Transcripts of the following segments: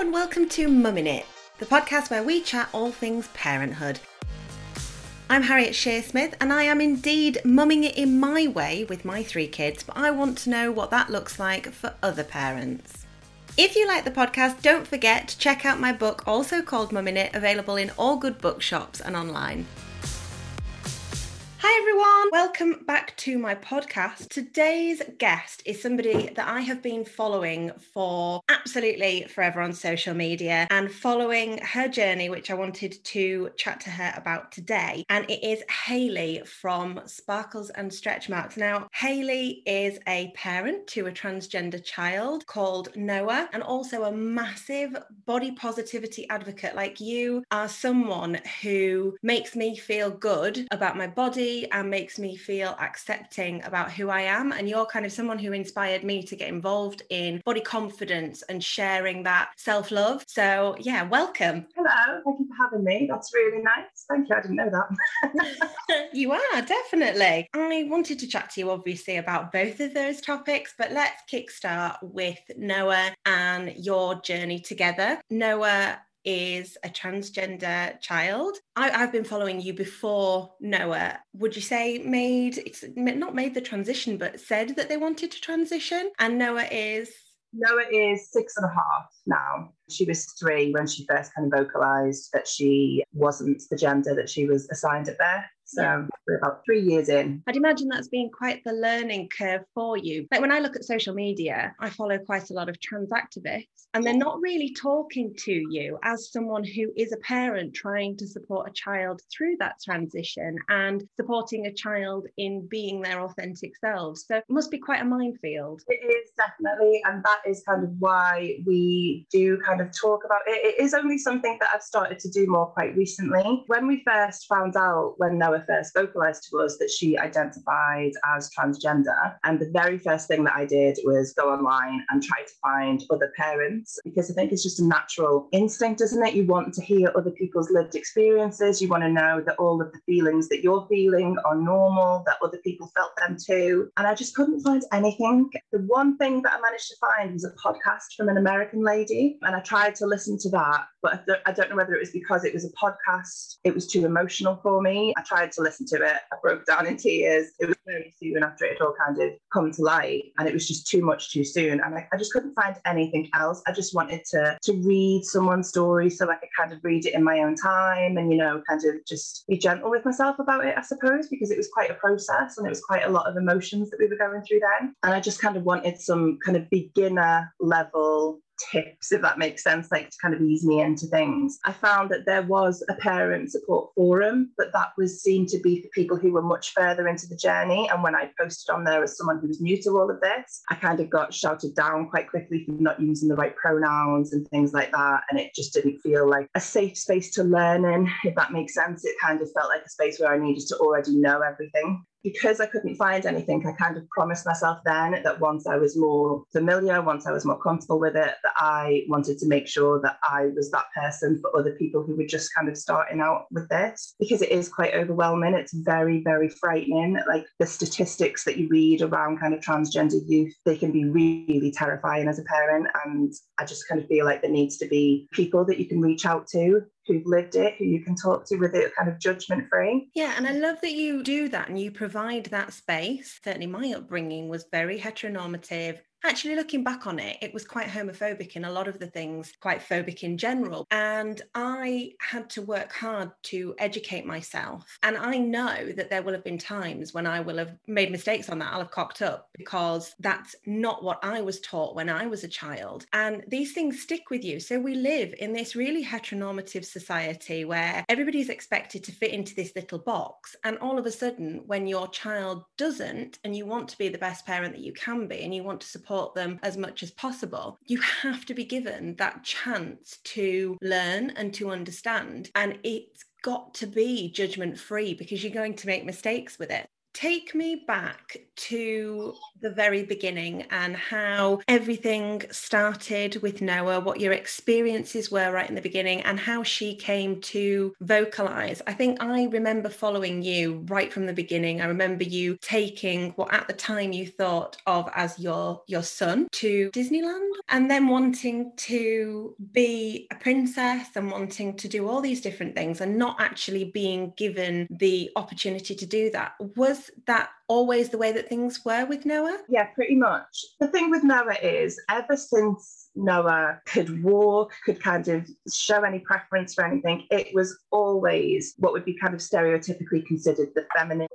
and welcome to Mummin It, the podcast where we chat all things parenthood. I'm Harriet Shearsmith, and I am indeed mumming it in my way with my three kids, but I want to know what that looks like for other parents. If you like the podcast, don't forget to check out my book, also called Mummin It, available in all good bookshops and online. Hi everyone, welcome back to my podcast. Today's guest is somebody that I have been following for absolutely forever on social media and following her journey, which I wanted to chat to her about today. And it is Hayley from Sparkles and Stretch Marks. Now, Hayley is a parent to a transgender child called Noah and also a massive body positivity advocate. Like you are someone who makes me feel good about my body and makes me feel accepting about who I am. And you're kind of someone who inspired me to get involved in body confidence and sharing that self love. So, yeah, welcome. Hello, thank you for having me. That's really nice. Thank you. I didn't know that. you are, definitely. I wanted to chat to you, obviously, about both of those topics, but let's kickstart with Noah and your journey together. Noah is a transgender child. I, have been following you before Noah. Would you say made it's not made the transition, but said that they wanted to transition? And Noah is Noah is six and a half now. She was three when she first kind of vocalized that she wasn't the gender that she was assigned at birth. So we're about three years in. I'd imagine that's been quite the learning curve for you. Like when I look at social media, I follow quite a lot of trans activists, and they're not really talking to you as someone who is a parent trying to support a child through that transition and supporting a child in being their authentic selves. So it must be quite a minefield. It is definitely, and that is kind of why we do kind of talk about it. It is only something that I've started to do more quite recently. When we first found out when Noah first vocalized to us that she identified as transgender. And the very first thing that I did was go online and try to find other parents because I think it's just a natural instinct, isn't it? You want to hear other people's lived experiences. You want to know that all of the feelings that you're feeling are normal, that other people felt them too. And I just couldn't find anything. The one thing that I managed to find was a podcast from an American lady. And I tried to listen to that, but I don't know whether it was because it was a podcast, it was too emotional for me. I tried to listen to it. I broke down in tears. It was very soon after it had all kind of come to light, and it was just too much too soon. And I, I just couldn't find anything else. I just wanted to to read someone's story so I could kind of read it in my own time, and you know, kind of just be gentle with myself about it, I suppose, because it was quite a process and it was quite a lot of emotions that we were going through then. And I just kind of wanted some kind of beginner level tips, if that makes sense, like to kind of ease me into things. I found that there was a parent support forum, but that was seen to be for people who were much further into the journey. And when I posted on there as someone who was new to all of this, I kind of got shouted down quite quickly for not using the right pronouns and things like that. And it just didn't feel like a safe space to learn in, if that makes sense. It kind of felt like a space where I needed to already know everything because I couldn't find anything, I kind of promised myself then that once I was more familiar, once I was more comfortable with it, that I wanted to make sure that I was that person for other people who were just kind of starting out with this because it is quite overwhelming. It's very, very frightening. Like the statistics that you read around kind of transgender youth, they can be really terrifying as a parent. And I just kind of feel like there needs to be people that you can reach out to who've lived it, who you can talk to with it kind of judgment free. Yeah, and I love that you do that and you provide that space. Certainly, my upbringing was very heteronormative actually looking back on it, it was quite homophobic in a lot of the things, quite phobic in general. And I had to work hard to educate myself. And I know that there will have been times when I will have made mistakes on that. I'll have cocked up because that's not what I was taught when I was a child. And these things stick with you. So we live in this really heteronormative society where everybody's expected to fit into this little box. And all of a sudden, when your child doesn't, and you want to be the best parent that you can be, and you want to support support them as much as possible, you have to be given that chance to learn and to understand. And it's got to be judgment free because you're going to make mistakes with it. Take me back to oh. the very beginning and how everything started with Noah, what your experiences were right in the beginning, and how she came to vocalize. I think I remember following you right from the beginning. I remember you taking what at the time you thought of as your your son to Disneyland and then wanting to be a princess and wanting to do all these different things and not actually being given the opportunity to do that. Was that always the way that things were with Noah? Yeah, pretty much. The thing with Noah is ever since Noah could walk, could kind of show any preference for anything, it was always what would be kind of stereotypically considered the feminine.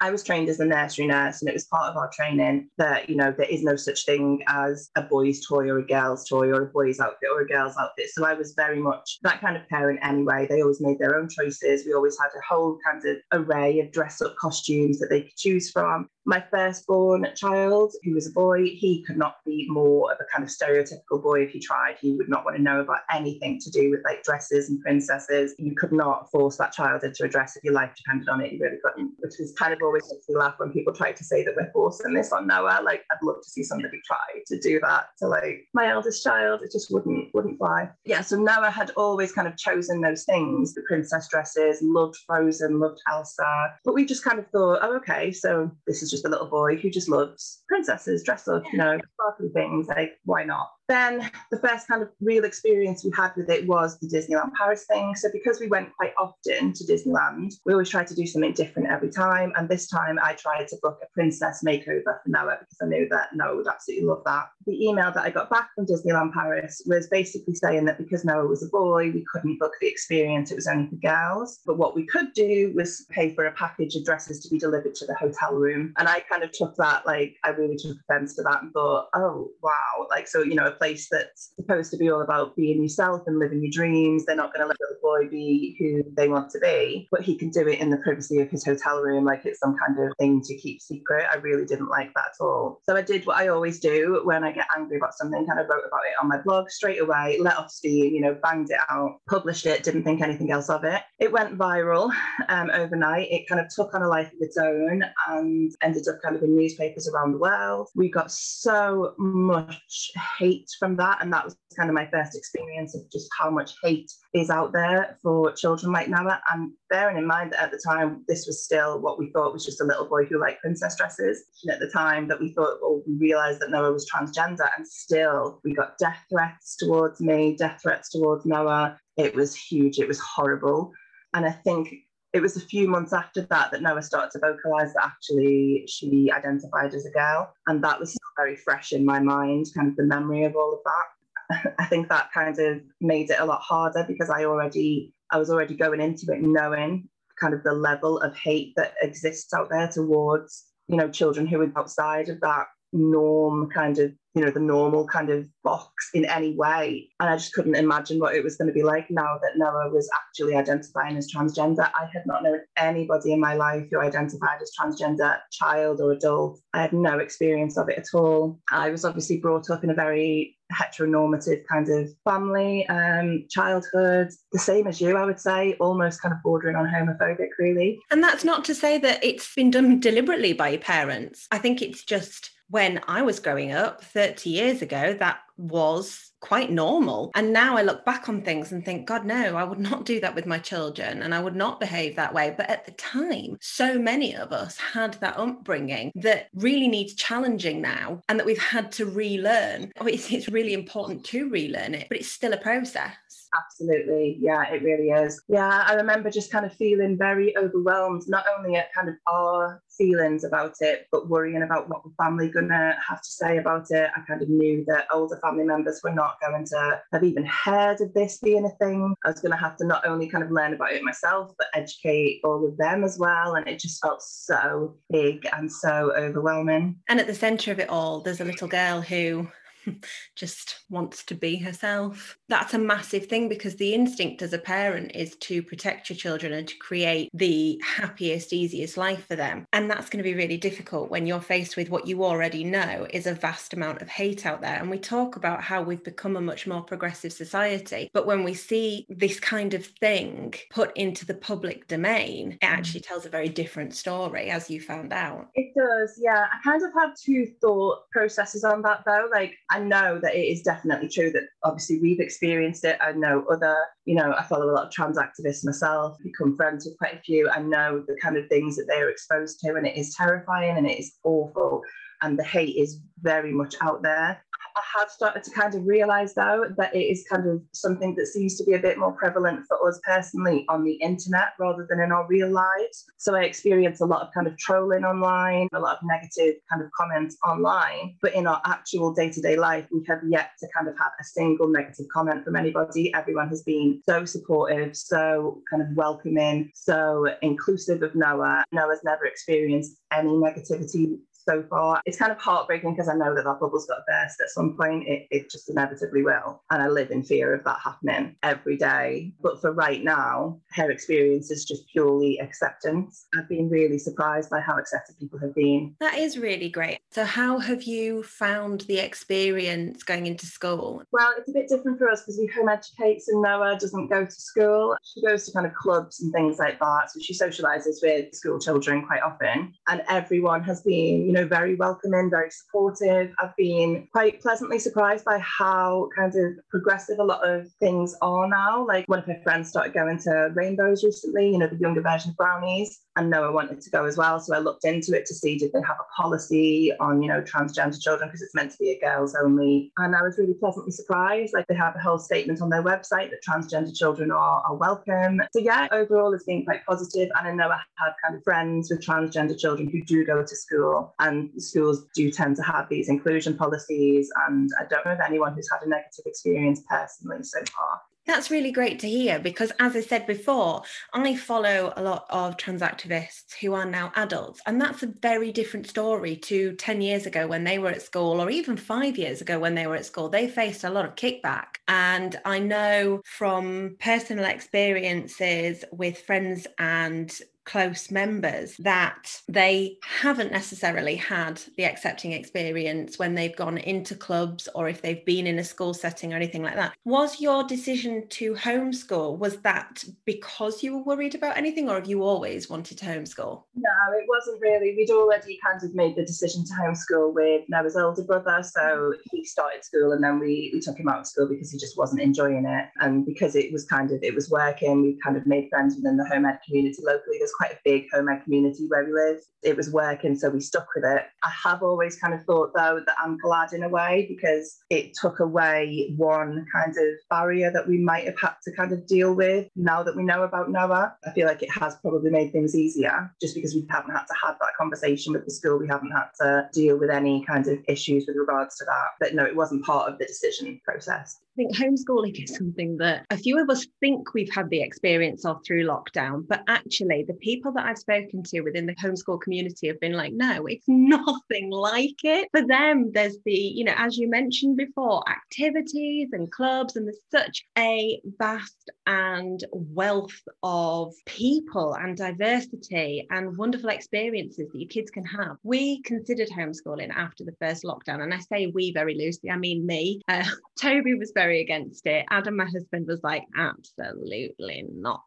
I was trained as a nursery nurse, and it was part of our training that, you know, there is no such thing as a boy's toy or a girl's toy or a boy's outfit or a girl's outfit. So I was very much that kind of parent anyway. They always made their own choices. We always had a whole kind of array of dress up costumes that they could choose from my firstborn child, who was a boy, he could not be more of a kind of stereotypical boy if he tried. He would not want to know about anything to do with like dresses and princesses. You could not force that child into a dress if your life depended on it. You really couldn't, which is kind of always makes me laugh when people try to say that we're forcing this on Noah. Like I'd love to see somebody try to do that to like my eldest child. It just wouldn't wouldn't fly. Yeah, so Noah had always kind of chosen those things, the princess dresses, loved Frozen, loved Elsa. But we just kind of thought, oh, okay, so this is just just a little boy who just loves princesses, dress up, you know, sparkly things. Like, why not? Then the first kind of real experience we had with it was the Disneyland Paris thing. So because we went quite often to Disneyland, we always tried to do something different every time. And this time I tried to book a princess makeover for Noah because I knew that Noah would absolutely love that. The email that I got back from Disneyland Paris was basically saying that because Noah was a boy, we couldn't book the experience. It was only for girls. But what we could do was pay for a package of dresses to be delivered to the hotel room. And I kind of took that, like, I really took offense to that and thought, oh, wow. Like, so, you know, place that's supposed to be all about being yourself and living your dreams. They're not going to let the boy be who they want to be, but he can do it in the privacy of his hotel room, like it's some kind of thing to keep secret. I really didn't like that at all. So I did what I always do when I get angry about something, kind of wrote about it on my blog straight away, let off steam, you know, banged it out, published it, didn't think anything else of it. It went viral um, overnight. It kind of took on a life of its own and ended up kind of in newspapers around the world. We got so much hate from that. And that was kind of my first experience of just how much hate is out there for children like Noah. And bearing in mind that at the time, this was still what we thought was just a little boy who liked princess dresses. And at the time that we thought, well, we realized that Noah was transgender, and still we got death threats towards me, death threats towards Noah. It was huge, it was horrible. And I think it was a few months after that that Noah started to vocalize that actually she identified as a girl. And that was very fresh in my mind, kind of the memory of all of that. I think that kind of made it a lot harder because I already I was already going into it knowing kind of the level of hate that exists out there towards you know children who are outside of that norm kind of you know the normal kind of box in any way. And i just couldn't imagine what it was going to be like now that noah was actually identifying as transgender. I had not known anybody in my life who identified as transgender child or adult. I had no experience of it at all. I was obviously brought up in a very heteronormative kind of family um, childhood the same as you i would say almost kind of bordering on homophobic really. And that's not to say that it's been done deliberately by your parents. I think it's just when I was growing up 30 years ago, that was quite normal. And now I look back on things and think, God, no, I would not do that with my children and I would not behave that way. But at the time, so many of us had that upbringing that really needs challenging now and that we've had to relearn. Oh, it's really important to relearn it, but it's still a process. Absolutely. Yeah, it really is. Yeah, I remember just kind of feeling very overwhelmed, not only at kind of our feelings about it, but worrying about what the family gonna have to say about it. I kind of knew that older family members were not going to have even heard of this being a thing. I was gonna have to not only kind of learn about it myself, but educate all of them as well. And it just felt so big and so overwhelming. And at the centre of it all, there's a little girl who just wants to be herself. That's a massive thing because the instinct as a parent is to protect your children and to create the happiest, easiest life for them. And that's going to be really difficult when you're faced with what you already know is a vast amount of hate out there. And we talk about how we've become a much more progressive society. But when we see this kind of thing put into the public domain, it mm. actually tells a very different story, as you found out. It does, yeah. I kind of have two thought processes on that though. Like, I know that it is definitely true that obviously we've experienced it. I know other, you know, I follow a lot of trans activists myself, become friends with quite a few. I know the kind of things that they are exposed to, and it is terrifying and it is awful. And the hate is very much out there. I have started to kind of realize though that it is kind of something that seems to be a bit more prevalent for us personally on the internet rather than in our real lives. So I experience a lot of kind of trolling online, a lot of negative kind of comments online. But in our actual day to day life, we have yet to kind of have a single negative comment from anybody. Everyone has been so supportive, so kind of welcoming, so inclusive of Noah. Noah's never experienced any negativity so far. It's kind of heartbreaking because I know that that bubble's got to burst at some point. It, it just inevitably will. And I live in fear of that happening every day. But for right now, her experience is just purely acceptance. I've been really surprised by how accepted people have been. That is really great. So, how have you found the experience going into school? Well, it's a bit different for us because we home educate, and Noah doesn't go to school. She goes to kind of clubs and things like that. So, she socializes with school children quite often. And everyone has been, you know, know, very welcoming, very supportive. I've been quite pleasantly surprised by how kind of progressive a lot of things are now. Like one of my friends started going to rainbows recently, you know, the younger version of brownies and Noah wanted to go as well. So I looked into it to see did they have a policy on, you know, transgender children because it's meant to be a girls only. And I was really pleasantly surprised. Like they have a whole statement on their website that transgender children are, are welcome. So yeah, overall it's been quite positive. And I know I have kind of friends with transgender children who do go to school and schools do tend to have these inclusion policies. And I don't know of anyone who's had a negative experience personally so far. That's really great to hear because, as I said before, I follow a lot of trans activists who are now adults. And that's a very different story to 10 years ago when they were at school, or even five years ago when they were at school. They faced a lot of kickback. And I know from personal experiences with friends and close members that they haven't necessarily had the accepting experience when they've gone into clubs or if they've been in a school setting or anything like that. Was your decision to homeschool, was that because you were worried about anything or have you always wanted to homeschool? No, it wasn't really. We'd already kind of made the decision to homeschool with Noah's older brother. So he started school and then we, we took him out of school because he just wasn't enjoying it. And because it was kind of, it was working, we kind of made friends within the home ed community locally. There's quite a big home ed community where we live. It was working, so we stuck with it. I have always kind of thought, though, that I'm glad in a way because it took away one kind of barrier that we might have had to kind of deal with now that we know about Noah. I feel like it has probably made things easier just because we haven't had to have that conversation with the school. We haven't had to deal with any kind of issues with regards to that. But no, it wasn't part of the decision process think homeschooling is something that a few of us think we've had the experience of through lockdown, but actually, the people that I've spoken to within the homeschool community have been like, no, it's nothing like it. For them, there's the, you know, as you mentioned before, activities and clubs, and there's such a vast and wealth of people and diversity and wonderful experiences that your kids can have. We considered homeschooling after the first lockdown, and I say we very loosely, I mean me. Uh, Toby was very very against it. Adam, my husband, was like, absolutely not.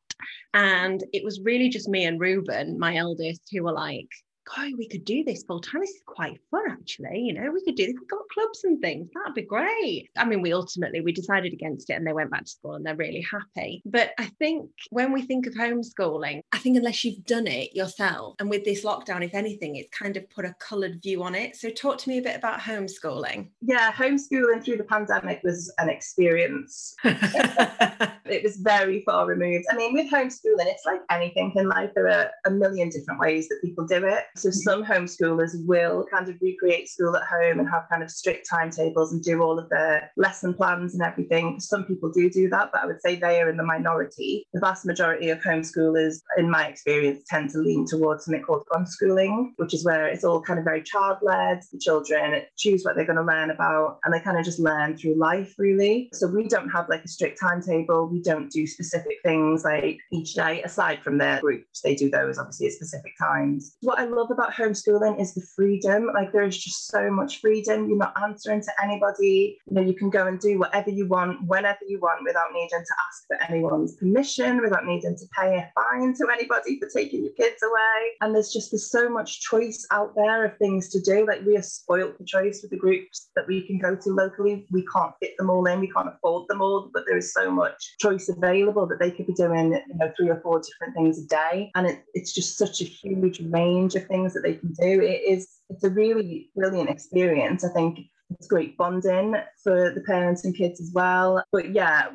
And it was really just me and Ruben, my eldest, who were like, oh, we could do this full time. This is quite fun, actually. You know, we could do this. We've got clubs and things. That'd be great. I mean, we ultimately we decided against it and they went back to school and they're really happy. But I think when we think of homeschooling, I think unless you've done it yourself, and with this lockdown, if anything, it's kind of put a coloured view on it. So talk to me a bit about homeschooling. Yeah, homeschooling through the pandemic was an experience. it was very far removed. I mean, with homeschooling, it's like anything in life. There are a million different ways that people do it So some homeschoolers will kind of recreate school at home and have kind of strict timetables and do all of their lesson plans and everything. Some people do do that, but I would say they are in the minority. The vast majority of homeschoolers, in my experience, tend to lean towards something called unschooling, which is where it's all kind of very child led. The children choose what they're going to learn about and they kind of just learn through life, really. So we don't have like a strict timetable. We don't do specific things like each day, aside from their groups. They do those obviously at specific times. What I love about homeschooling is the freedom. Like there is just so much freedom. You're not answering to anybody. You know, you can go and do whatever you want, whenever you want, without needing to ask for anyone's permission, without needing to pay a fine to anybody for taking your kids away. And there's just there's so much choice out there of things to do. Like we are spoilt for choice with the groups that we can go to locally. We can't fit them all in. We can't afford them all, but there is so much choice available that they could be doing, you know, three or four different things a day. And it, it's just such a huge range of things that they can do. It is it's a really brilliant experience. I think it's great bonding for the parents and kids as well. But yeah,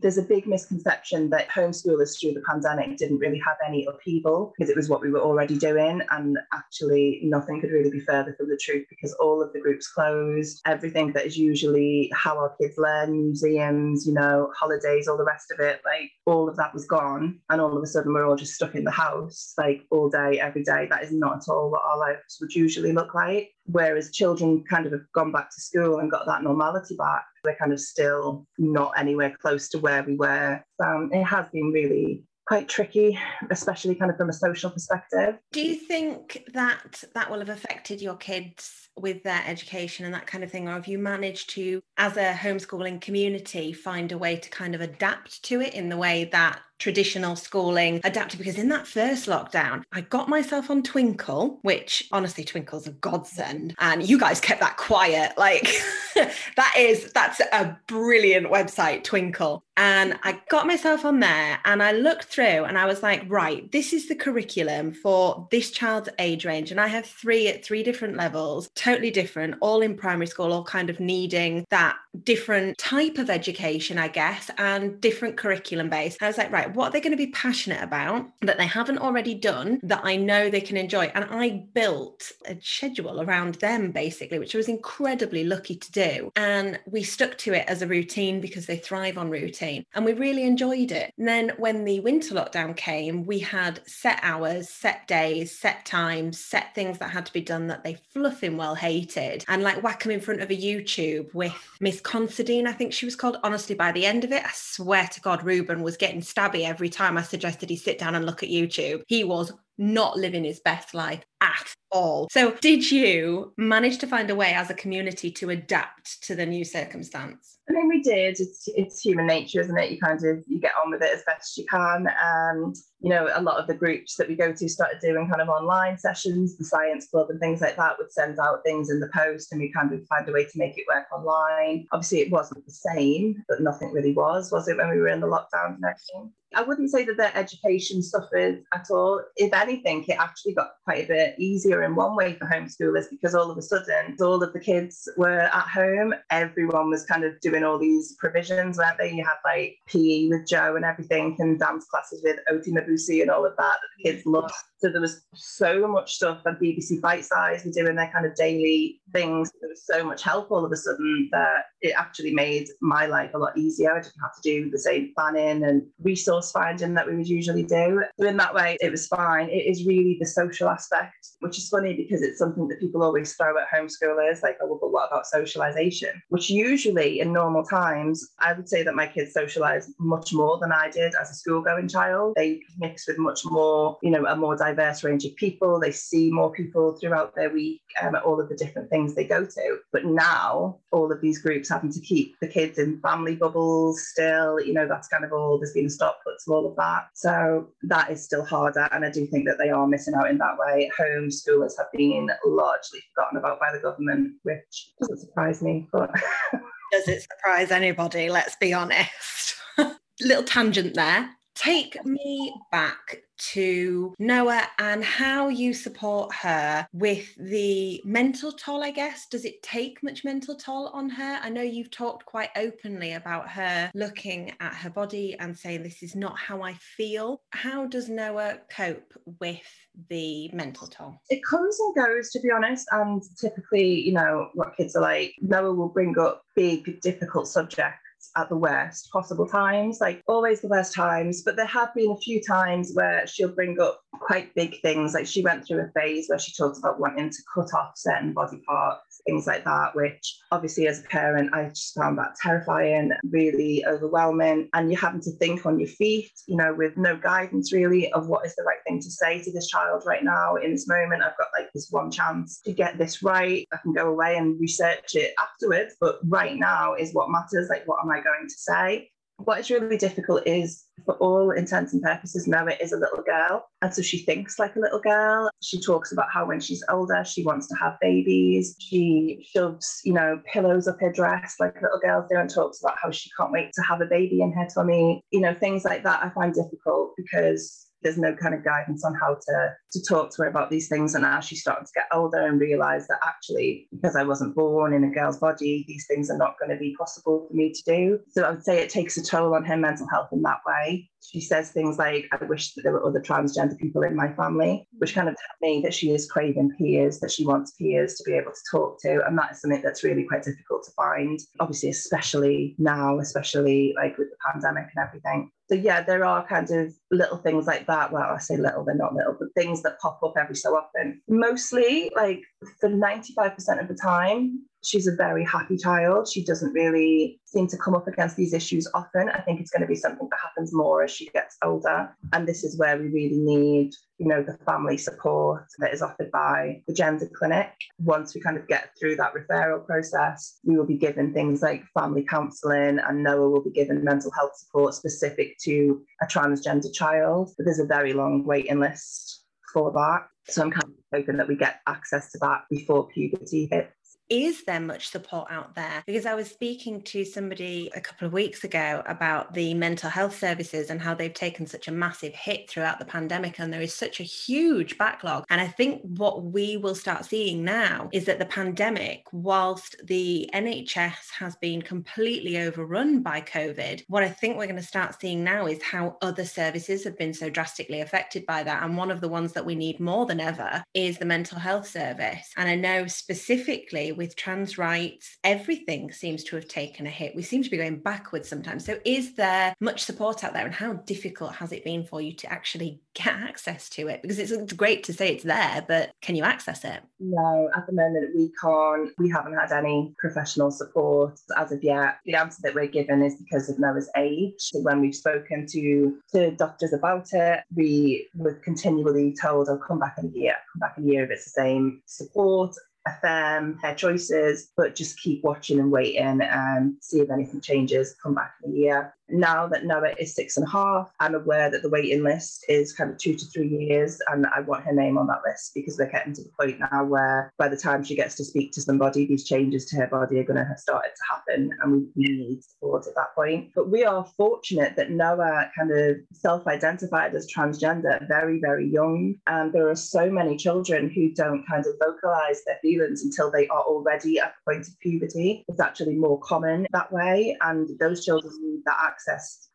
there's a big misconception that homeschoolers through the pandemic didn't really have any upheaval because it was what we were already doing. And actually, nothing could really be further from the truth because all of the groups closed. Everything that is usually how our kids learn, museums, you know, holidays, all the rest of it, like all of that was gone. And all of a sudden, we're all just stuck in the house, like all day, every day. That is not at all what our lives would usually look like. Whereas children kind of have gone back to school and got that normality back we're kind of still not anywhere close to where we were. Um, it has been really quite tricky, especially kind of from a social perspective. Do you think that that will have affected your kids with their education and that kind of thing? Or have you managed to, as a homeschooling community, find a way to kind of adapt to it in the way that traditional schooling adapted because in that first lockdown, I got myself on Twinkl, which honestly, Twinkl's a godsend. And you guys kept that quiet. Like that is, that's a brilliant website, Twinkl. And I got myself on there and I looked through and I was like, right, this is the curriculum for this child's age range. And I have three at three different levels, totally different, all in primary school, all kind of needing that different type of education, I guess, and different curriculum base. I was like, right, what are they going to be passionate about that they haven't already done that I know they can enjoy? And I built a schedule around them basically, which I was incredibly lucky to do. And we stuck to it as a routine because they thrive on routine and we really enjoyed it. And then when the winter lockdown came, we had set hours, set days, set times, set things that had to be done that they fluffing well hated. And like whack them in front of a YouTube with Miss Considine, I think she was called. Honestly, by the end of it, I swear to God, Ruben was getting stabby every time I suggested he sit down and look at YouTube. He was not living his best life at all. So, did you manage to find a way as a community to adapt to the new circumstance? I mean, we did. It's it's human nature, isn't it? You kind of you get on with it as best you can. Um, you know, a lot of the groups that we go to started doing kind of online sessions. The science club and things like that would send out things in the post, and we kind of find a way to make it work online. Obviously, it wasn't the same, but nothing really was, was it? When we were in the lockdown and everything. I wouldn't say that their education suffered at all. If anything, it actually got quite a bit easier in one way for homeschoolers because all of a sudden, all of the kids were at home. Everyone was kind of doing all these provisions, weren't they? You had like PE with Joe and everything, and dance classes with Oti Mabuse and all of that that the kids loved. So there was so much stuff and BBC Bitesize were doing their kind of daily things. There was so much help all of a sudden that it actually made my life a lot easier. I didn't have to do the same planning and resource finding that we would usually do. So in that way, it was fine. It is really the social aspect, which is funny because it's something that people always throw at homeschoolers, like, oh, but what about socialization? Which usually in normal times, I would say that my kids socialize much more than I did as a school going child. They mix with much more, you know, a more diverse diverse range of people. They see more people throughout their week um, at all of the different things they go to. But now, all of these groups having to keep the kids in family bubbles still, you know, that's kind of all, there's been a stop put to all of that. So that is still harder. And I do think that they are missing out in that way. Home schoolers have been largely forgotten about by the government, which doesn't surprise me. But does it surprise anybody? Let's be honest. Little tangent there take me back to Noah and how you support her with the mental toll, I guess. Does it take much mental toll on her? I know you've talked quite openly about her looking at her body and saying, This is not how I feel. How does Noah cope with the mental toll? It comes and goes, to be honest. And typically, you know, what kids are like, Noah will bring up big, difficult subjects at the worst possible times, like always the worst times. But there have been a few times where she'll bring up quite big things. Like she went through a phase where she talked about wanting to cut off certain body parts, things like that, which obviously as a parent, I just found that terrifying, really overwhelming. And you're having to think on your feet, you know, with no guidance really of what is the right thing to say to this child right now in this moment. I've got like this one chance to get this right. I can go away and research it afterwards. But right now is what matters. Like, what am I going to say? What is really difficult is for all intents and purposes Noah is a little girl and so she thinks like a little girl. She talks about how when she's older she wants to have babies. She shoves you know pillows up her dress like little girls do and talks about how she can't wait to have a baby in her tummy. You know things like that i find difficult because there's no kind of guidance on how to to talk to her about these things. And now she's starting to get older and realize that actually, because I wasn't born in a girl's body, these things are not going to be possible for me to do. So I would say it takes a toll on her mental health in that way. She says things like, I wish that there were other transgender people in my family, which kind of tells me that she is craving peers, that she wants peers to be able to talk to. And that is something that's really quite difficult to find, obviously, especially now, especially like with the pandemic and everything. So yeah, there are kind of little things like that. Well, I say little, they're not little, but things that pop up every so often. Mostly, like for 95% of the time, she's a very happy child. She doesn't really seem to come up against these issues often. I think it's going to be something that happens more as she gets older. And this is where we really need, you know, the family support that is offered by the gender clinic. Once we kind of get through that referral process, we will be given things like family counselling and Noah will be given mental health support specific to a transgender child. But there's a very long waiting list for that. So I'm kind of hoping that we get access to that before puberty hits is there much support out there? Because I was speaking to somebody a couple of weeks ago about the mental health services and how they've taken such a massive hit throughout the pandemic, and there is such a huge backlog. And I think what we will start seeing now is that the pandemic, whilst the NHS has been completely overrun by COVID, what I think we're going to start seeing now is how other services have been so drastically affected by that. And one of the ones that we need more than ever is the mental health service. And I know specifically with trans rights, everything seems to have taken a hit. We seem to be going backwards sometimes. So, is there much support out there, and how difficult has it been for you to actually get access to it? Because it's, great to say it's there, but can you access it? No, at the moment we can't. We haven't had any professional support as of yet. The answer that we're given is because of Noah's age. So when we've spoken to, to doctors about it, we were continually told, "I'll oh, come back in a year, come back in a year if it's the same support." Affirm her choices, but just keep watching and waiting um, and see if anything changes, come back in a year now that Noah is six and a half, I'm aware that the waiting list is kind of two to three years, and I want her name on that list because we're getting to the point now where by the time she gets to speak to somebody, these changes to her body are going to have started to happen, and we need support at that point. But we are fortunate that Noah kind of self identified as transgender very, very young. And there are so many children who don't kind of vocalize their feelings until they are already at the point of puberty. It's actually more common that way, and those children need that access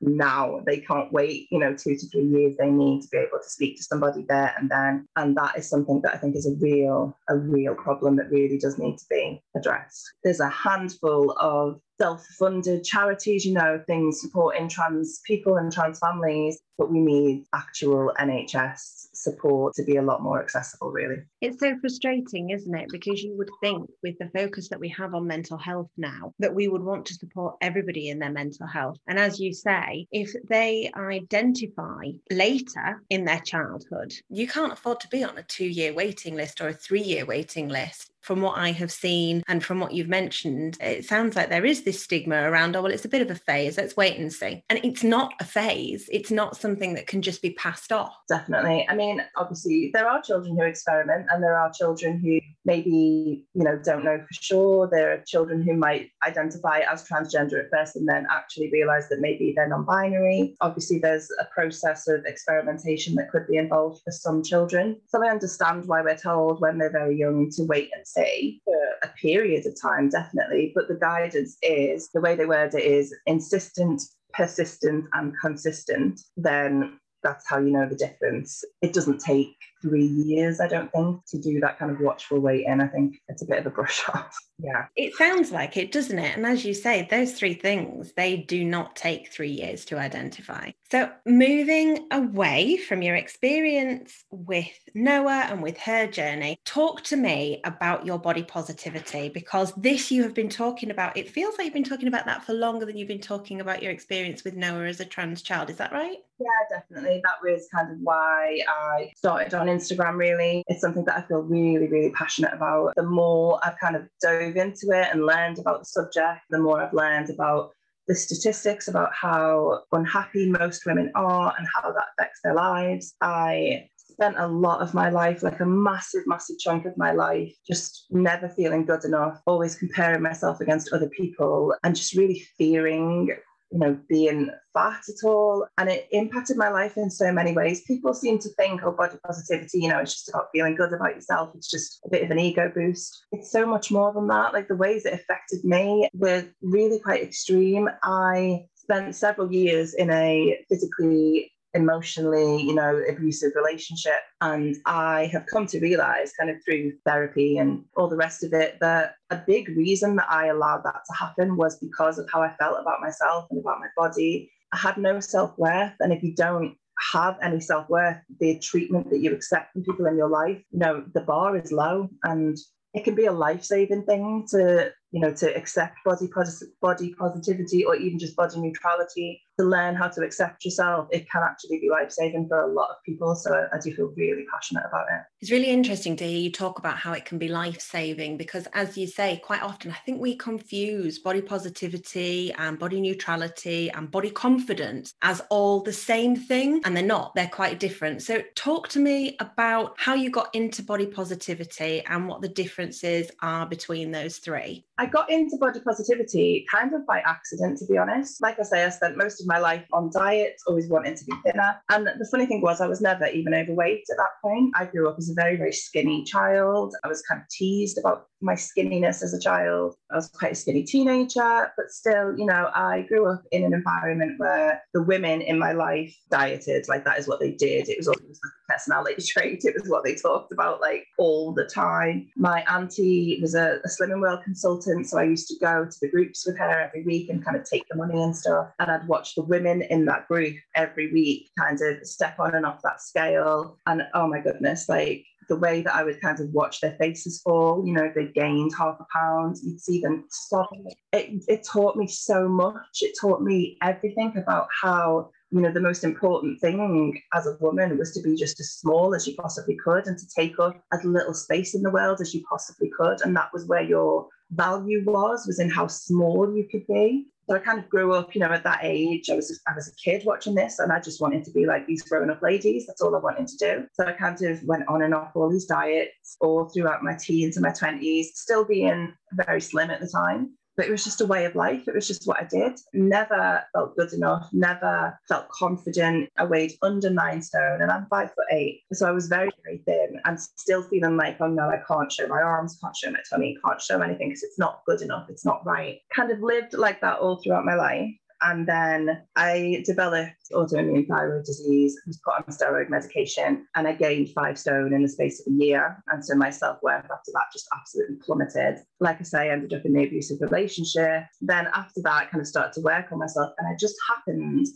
now. They can't wait, you know, two to three years. They need to be able to speak to somebody there and then. And that is something that I think is a real, a real problem that really does need to be addressed. There's a handful of self-funded charities, you know, things supporting trans people and trans families, but we need actual NHS support to be a lot more accessible, really. It's so frustrating, isn't it? Because you would think with the focus that we have on mental health now, that we would want to support everybody in their mental health. And as you say, if they identify later in their childhood, you can't afford to be on a two year waiting list or a three year waiting list from what I have seen and from what you've mentioned, it sounds like there is this stigma around, oh, well, it's a bit of a phase. Let's wait and see. And it's not a phase, it's not something that can just be passed off. Definitely. I mean, obviously, there are children who experiment and there are children who maybe, you know, don't know for sure. There are children who might identify as transgender at first and then actually realize that maybe they're non binary. Obviously, there's a process of experimentation that could be involved for some children. So I understand why we're told when they're very young to wait and see for a period of time, definitely. But the guidance is the way they word it is insistent, persistent, and consistent. Then that's how you know the difference. It doesn't take three years, I don't think, to do that kind of watchful waiting. I think it's a bit of a brush off. Yeah. It sounds like it, doesn't it? And as you say, those three things, they do not take three years to identify. So, moving away from your experience with Noah and with her journey, talk to me about your body positivity because this you have been talking about. It feels like you've been talking about that for longer than you've been talking about your experience with Noah as a trans child. Is that right? Yeah, definitely. That was kind of why I started on Instagram, really. It's something that I feel really, really passionate about. The more I've kind of dove into it and learned about the subject, the more I've learned about the statistics about how unhappy most women are and how that affects their lives. I spent a lot of my life, like a massive, massive chunk of my life, just never feeling good enough, always comparing myself against other people and just really fearing you know, being fat at all. And it impacted my life in so many ways. People seem to think, oh, body positivity, you know, it's just about feeling good about yourself. It's just a bit of an ego boost. It's so much more than that. Like the ways it affected me were really quite extreme. I spent several years in a physically emotionally, you know, abusive relationship. And I have come to realize, kind of through therapy and all the rest of it, that a big reason that I allowed that to happen was because of how I felt about myself and about my body. I had no self worth. And if you don't have any self worth, the treatment that you accept from people in your life, you know, the bar is low. And it can be a life saving thing to you know to accept body pos- body positivity or even just body neutrality to learn how to accept yourself it can actually be life saving for a lot of people. So I do feel really passionate about it. It's really interesting to hear you talk about how it can be life saving because as you say quite often I think we confuse body positivity and body neutrality and body confidence as all the same thing and they're not they're quite different. So talk to me about how you got into body positivity and what the differences are between those three. I got into body positivity kind of by accident, to be honest. Like I say, I spent most of my life on diets, always wanting to be thinner. And the funny thing was, I was never even overweight at that point. I grew up as a very, very skinny child. I was kind of teased about my skinniness as a child. I was quite a skinny teenager, but still, you know, I grew up in an environment where the women in my life dieted. Like that is what they did. It was always like a personality trait. It was what they talked about like all the time. My auntie was a, a slimming world consultant, so I used to go to the groups with her every week and kind of take the money and stuff. And I'd watch the women in that group every week kind of step on and off that scale. And oh my goodness, like the way that I would kind of watch their faces fall, you know, if they gained half a pound, you'd see them stop. It, it taught me so much. It taught me everything about how, you know, the most important thing as a woman was to be just as small as you possibly could and to take up as little space in the world as you possibly could. And that was where your value was, was in how small you could be. So I kind of grew up, you know, at that age. I was I was a kid watching this, and I just wanted to be like these grown up ladies. That's all I wanted to do. So I kind of went on and off all these diets all throughout my teens and my twenties, still being very slim at the time but it was just a way of life. It was just what I did. Never felt good enough, never felt confident. I weighed under nine stone and I'm five foot eight. So I was very, very thin and still feeling like, oh no, I can't show my arms, can't show my tummy, can't show anything because it's not good enough, it's not right. Kind of lived like that all throughout my life. And then I developed autoimmune thyroid disease, was put on steroid medication, and I gained five stone in the space of a year. And so my self worth after that just absolutely plummeted. Like I say, I ended up in the abusive relationship. Then after that, I kind of started to work on myself. And I just happened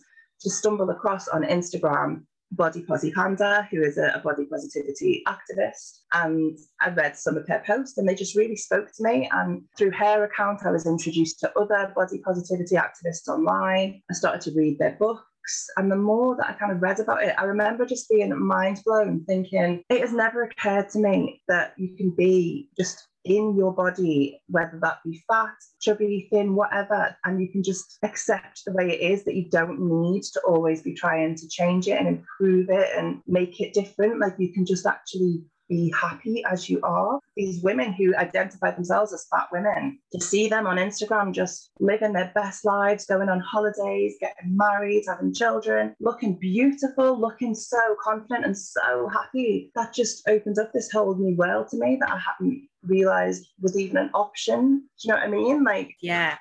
to stumble across on Instagram Body Posi Panda, who is a, a, body positivity activist. And I read some of her posts and they just really spoke to me. And through her account, I was introduced to other body positivity activists online. I started to read their books. And the more that I kind of read about it, I remember just being mind blown, thinking it has never occurred to me that you can be just in your body, whether that be fat, chubby, thin, whatever, and you can just accept the way it is that you don't need to always be trying to change it and improve it and make it different. Like you can just actually be happy as you are. These women who identify themselves as fat women, to see them on Instagram just living their best lives, going on holidays, getting married, having children, looking beautiful, looking so confident and so happy, that just opens up this whole new world to me that I hadn't realized was even an option. Do you know what I mean? Like, yeah.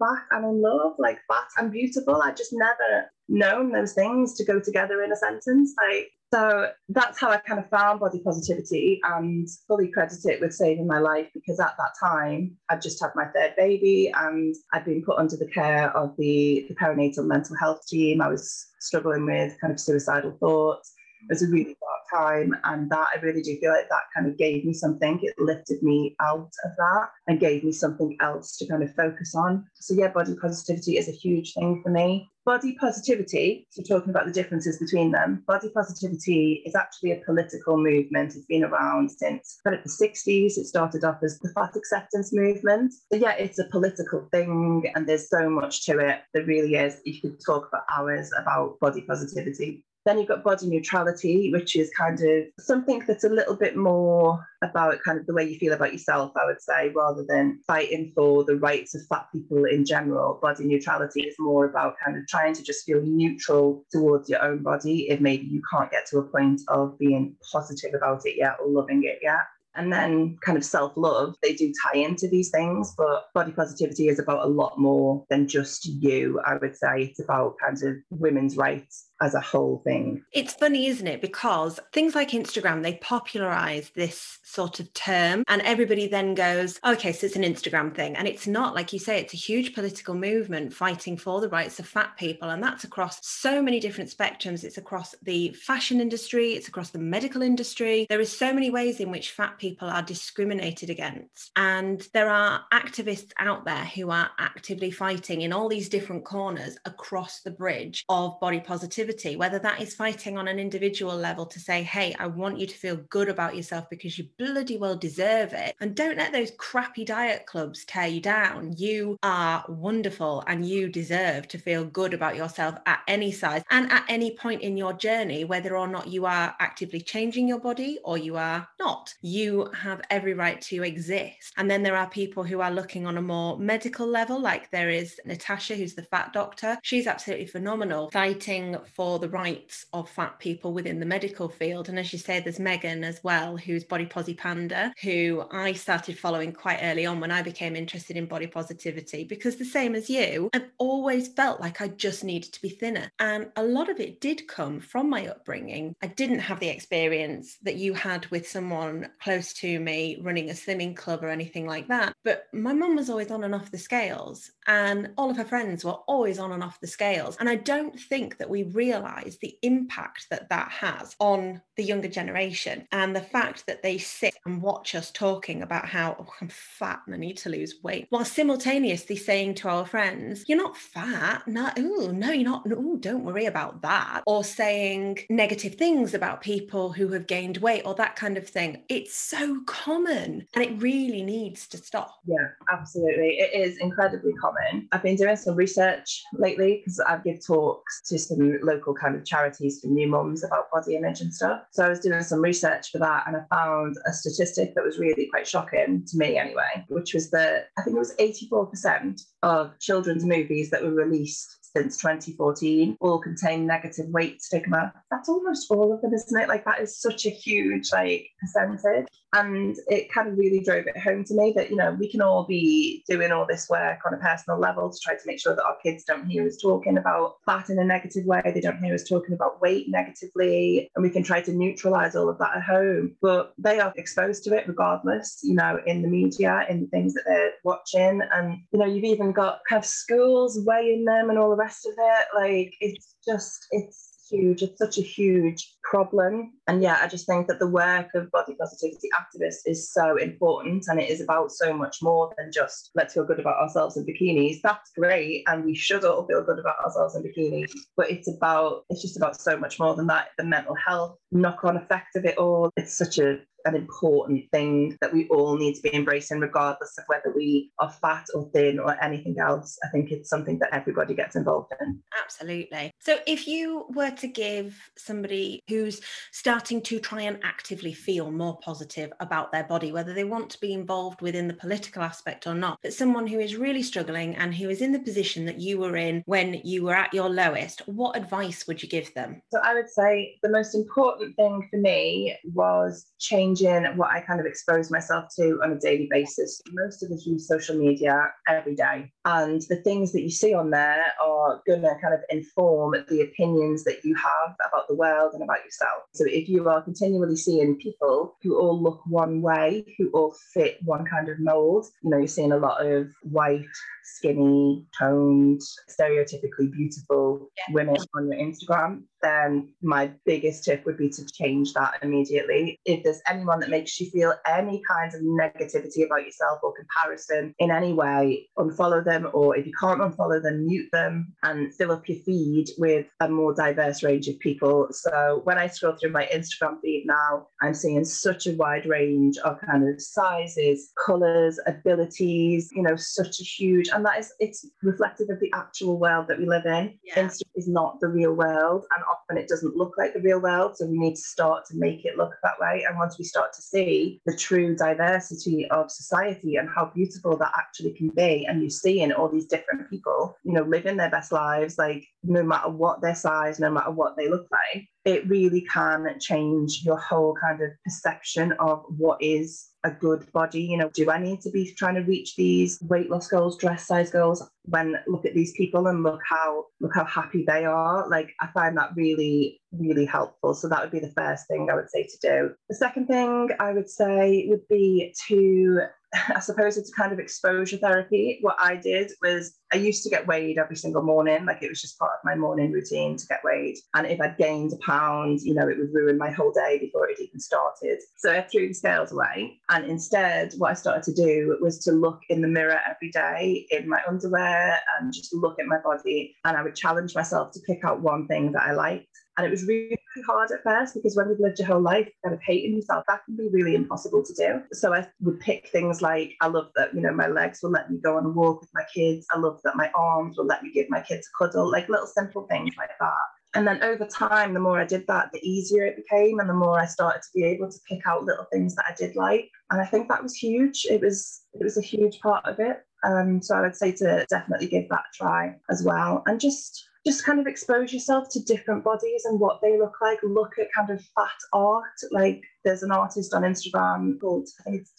Back and in love, like fat and beautiful. I just never known those things to go together in a sentence. Like so that's how I kind of found body positivity and fully credit it with saving my life because at that time I'd just had my third baby and I'd been put under the care of the, the perinatal mental health team. I was struggling with kind of suicidal thoughts. It was a really dark time, and that I really do feel like that kind of gave me something. It lifted me out of that and gave me something else to kind of focus on. So, yeah, body positivity is a huge thing for me body positivity, so talking about the differences between them, body positivity is actually a political movement. It's been around since of the 60s. It started off as the fat acceptance movement. So yeah, it's a political thing and there's so much to it. There really is. You could talk for hours about body positivity. Then you've got body neutrality, which is kind of something that's a little bit more about kind of the way you feel about yourself, I would say, rather than fighting for the rights of fat people in general. Body neutrality is more about kind of trying to just feel neutral towards your own body if maybe you can't get to a point of being positive about it yet or loving it yet and then kind of self love, they do tie into these things. But body positivity is about a lot more than just you, I would say. It's about kind of women's rights as a whole thing. It's funny, isn't it? Because things like Instagram, they popularize this sort of term, and everybody then goes, okay, so it's an Instagram thing. And it's not, like you say, it's a huge political movement fighting for the rights of fat people. And that's across so many different spectrums. It's across the fashion industry, it's across the medical industry. There is so many ways in which fat people are discriminated against. And there are activists out there who are actively fighting in all these different corners across the bridge of body positivity positivity, whether that is fighting on an individual level to say, hey, I want you to feel good about yourself because you bloody well deserve it. And don't let those crappy diet clubs tear you down. You are wonderful and you deserve to feel good about yourself at any size and at any point in your journey, whether or not you are actively changing your body or you are not. You have every right to exist. And then there are people who are looking on a more medical level, like there is Natasha, who's the fat doctor. She's absolutely phenomenal, fighting for the rights of fat people within the medical field. And as you say, there's Megan as well, who's Body Posi Panda, who I started following quite early on when I became interested in body positivity, because the same as you, I've always felt like I just needed to be thinner. And a lot of it did come from my upbringing. I didn't have the experience that you had with someone close to me running a slimming club or anything like that. But my mum was always on and off the scales, and all of her friends were always on and off the scales. And I don't think that we really realize the impact that that has on the younger generation and the fact that they sit and watch us talking about how oh, I'm fat and I need to lose weight while simultaneously saying to our friends, You're not fat. No, ooh, no, you're not. Don't worry about that. Or saying negative things about people who have gained weight or that kind of thing. It's so common and it really needs to stop. Yeah, absolutely. It is incredibly common. I've been doing some research lately because I've give talks to some local kind of charities for new moms about body image and stuff. So I was doing some research for that and I found a statistic that was really quite shocking to me anyway, which was that I think it was 84% of children's movies that were released since 2014 all contain negative weight stigma. That's almost all of them, isn't it? Like that is such a huge like percentage. And it kind of really drove it home to me that, you know, we can all be doing all this work on a personal level to try to make sure that our kids don't hear us talking about fat in a negative way. They don't hear us talking about weight negatively. And we can try to neutralize all of that at home. But they are exposed to it regardless, you know, in the media, in the things that they're watching. And, you know, you've even got kind of schools weighing them and all the rest of it. Like it's just, it's huge. It's such a huge problem. And yeah, I just think that the work of body positivity activists is so important and it is about so much more than just let's feel good about ourselves in bikinis. That's great. And we should all feel good about ourselves in bikinis. But it's about, it's just about so much more than that. The mental health knock on effect of it all. It's such a an important thing that we all need to be embracing, regardless of whether we are fat or thin or anything else. I think it's something that everybody gets involved in. Absolutely. So, if you were to give somebody who's starting to try and actively feel more positive about their body, whether they want to be involved within the political aspect or not, but someone who is really struggling and who is in the position that you were in when you were at your lowest, what advice would you give them? So, I would say the most important thing for me was changing what I kind of expose myself to on a daily basis. Most of us use social media every day, and the things that you see on there are going to kind of inform the opinions that you have about the world and about yourself. So, if you are continually seeing people who all look one way, who all fit one kind of mold, you know, you're seeing a lot of white, skinny, toned, stereotypically beautiful yeah. women on your Instagram, then my biggest tip would be to change that immediately. If there's anyone that makes you feel any kind of negativity about yourself or comparison in any way, unfollow them, or if you can't unfollow them, mute them and fill up your feed with a more diverse range of people. So when I scroll through my Instagram feed now, I'm seeing such a wide range of kind of sizes, colors, abilities, you know, such a huge, and that is, it's reflective of the actual world that we live in. Yeah. Instagram is not the real world. And often it doesn't look like the real world. So we need to start to make it look that way. And once we start to see the true diversity of society and how beautiful that actually can be, and you see in all these different people, you know, living their best lives, like no matter what their size, no matter what they look like, it really can change your whole kind of perception of what is a good body. You know, do I need to be trying to reach these weight loss goals, dress size goals? When look at these people and look how look how happy they are. Like I find that really, really helpful. So that would be the first thing I would say to do. The second thing I would say would be to I suppose it's kind of exposure therapy. What I did was I used to get weighed every single morning, like it was just part of my morning routine to get weighed. And if I'd gained a pound, you know, it would ruin my whole day before it even started. So I threw the scales away. And instead, what I started to do was to look in the mirror every day in my underwear and just look at my body. And I would challenge myself to pick out one thing that I liked. And it was really hard at first because when you've lived your whole life kind of hating yourself, that can be really impossible to do. So I would pick things like I love that, you know, my legs will let me go on a walk with my kids. I love that my arms will let me give my kids a cuddle, like little simple things like that. And then over time, the more I did that, the easier it became, and the more I started to be able to pick out little things that I did like. And I think that was huge. It was it was a huge part of it. Um, so I would say to definitely give that a try as well, and just just kind of expose yourself to different bodies and what they look like. Look at kind of fat art. Like there's an artist on Instagram called, I it's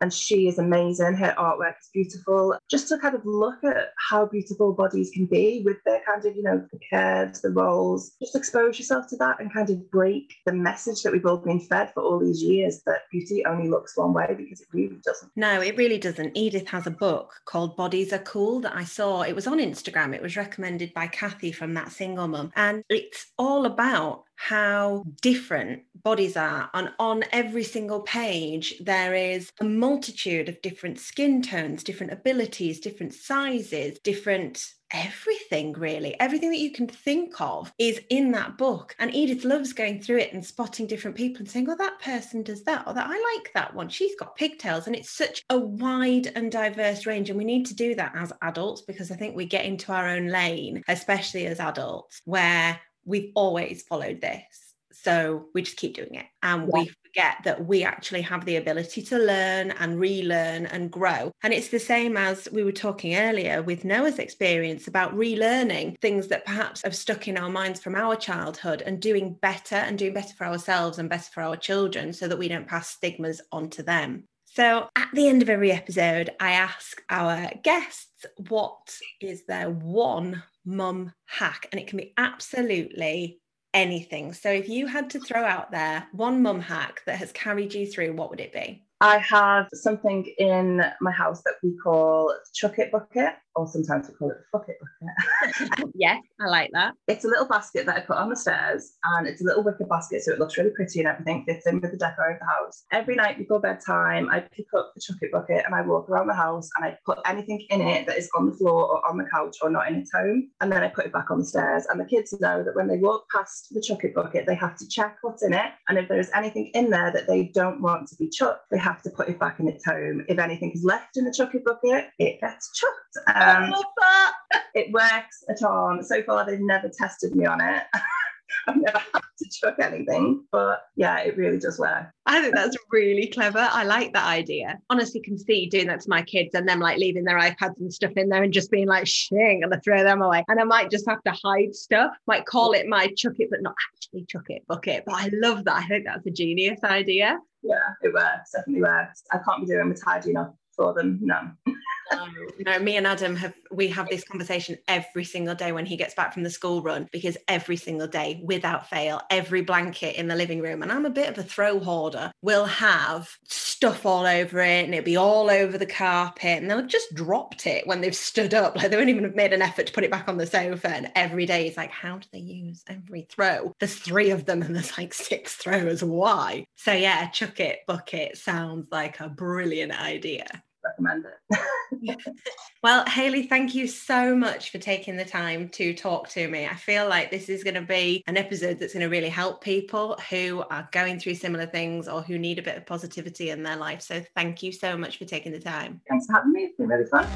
and she is amazing. Her artwork is beautiful. Just to kind of look at how beautiful bodies can be with their kind of, you know, the curves, the rolls. Just expose yourself to that and kind of break the message that we've all been fed for all these years that beauty only looks one way because it really doesn't. No, it really doesn't. Edith has a book called Bodies Are Cool that I saw. It was on Instagram. It was recommended by Kathy from that single mum. And it's all about how different bodies are. And on every single page, there is a multitude of different skin tones, different abilities, different sizes, different everything really everything that you can think of is in that book and edith loves going through it and spotting different people and saying oh that person does that or that i like that one she's got pigtails and it's such a wide and diverse range and we need to do that as adults because i think we get into our own lane especially as adults where we've always followed this. So we just keep doing it. And yeah. we forget that we actually have the ability to learn and relearn and grow. And it's the same as we were talking earlier with Noah's experience about relearning things that perhaps have stuck in our minds from our childhood and doing better and doing better for ourselves and better for our children so that we don't pass stigmas onto them. So at the end of every episode, I ask our guests what is their one mum hack? And it can be absolutely anything. So if you had to throw out there one mum hack that has carried you through, what would it be? I have something in my house that we call Chuck It Bucket. Or sometimes we call it the fuck it bucket. yes, I like that. It's a little basket that I put on the stairs and it's a little wicker basket so it looks really pretty and everything fits in with the decor of the house. Every night before bedtime, I pick up the it bucket and I walk around the house and I put anything in it that is on the floor or on the couch or not in its home. And then I put it back on the stairs. And the kids know that when they walk past the it bucket, they have to check what's in it. And if there's anything in there that they don't want to be chucked, they have to put it back in its home. If anything is left in the it bucket, it gets chucked. Um, Um, love that. It works a ton. So far, they've never tested me on it. I've never had to chuck anything, but yeah, it really does work. I think that's really clever. I like that idea. Honestly, can see doing that to my kids and them like leaving their iPads and stuff in there and just being like, shit, I'm gonna throw them away. And I might just have to hide stuff, might call it my chuck it, but not actually chuck it bucket. But I love that. I think that's a genius idea. Yeah, it works, definitely works. I can't be doing with tidy enough for them. No. no, no, me and Adam have we have this conversation every single day when he gets back from the school run because every single day, without fail, every blanket in the living room, and I'm a bit of a throw hoarder, will have stuff all over it and it'll be all over the carpet, and they'll have just dropped it when they've stood up. Like they won't even have made an effort to put it back on the sofa. And every day it's like, how do they use every throw? There's three of them and there's like six throws. Why? So yeah, chuck it bucket sounds like a brilliant idea recommend it. well, Haley, thank you so much for taking the time to talk to me. I feel like this is going to be an episode that's going to really help people who are going through similar things or who need a bit of positivity in their life. So thank you so much for taking the time. Thanks for having me. It's been really fun.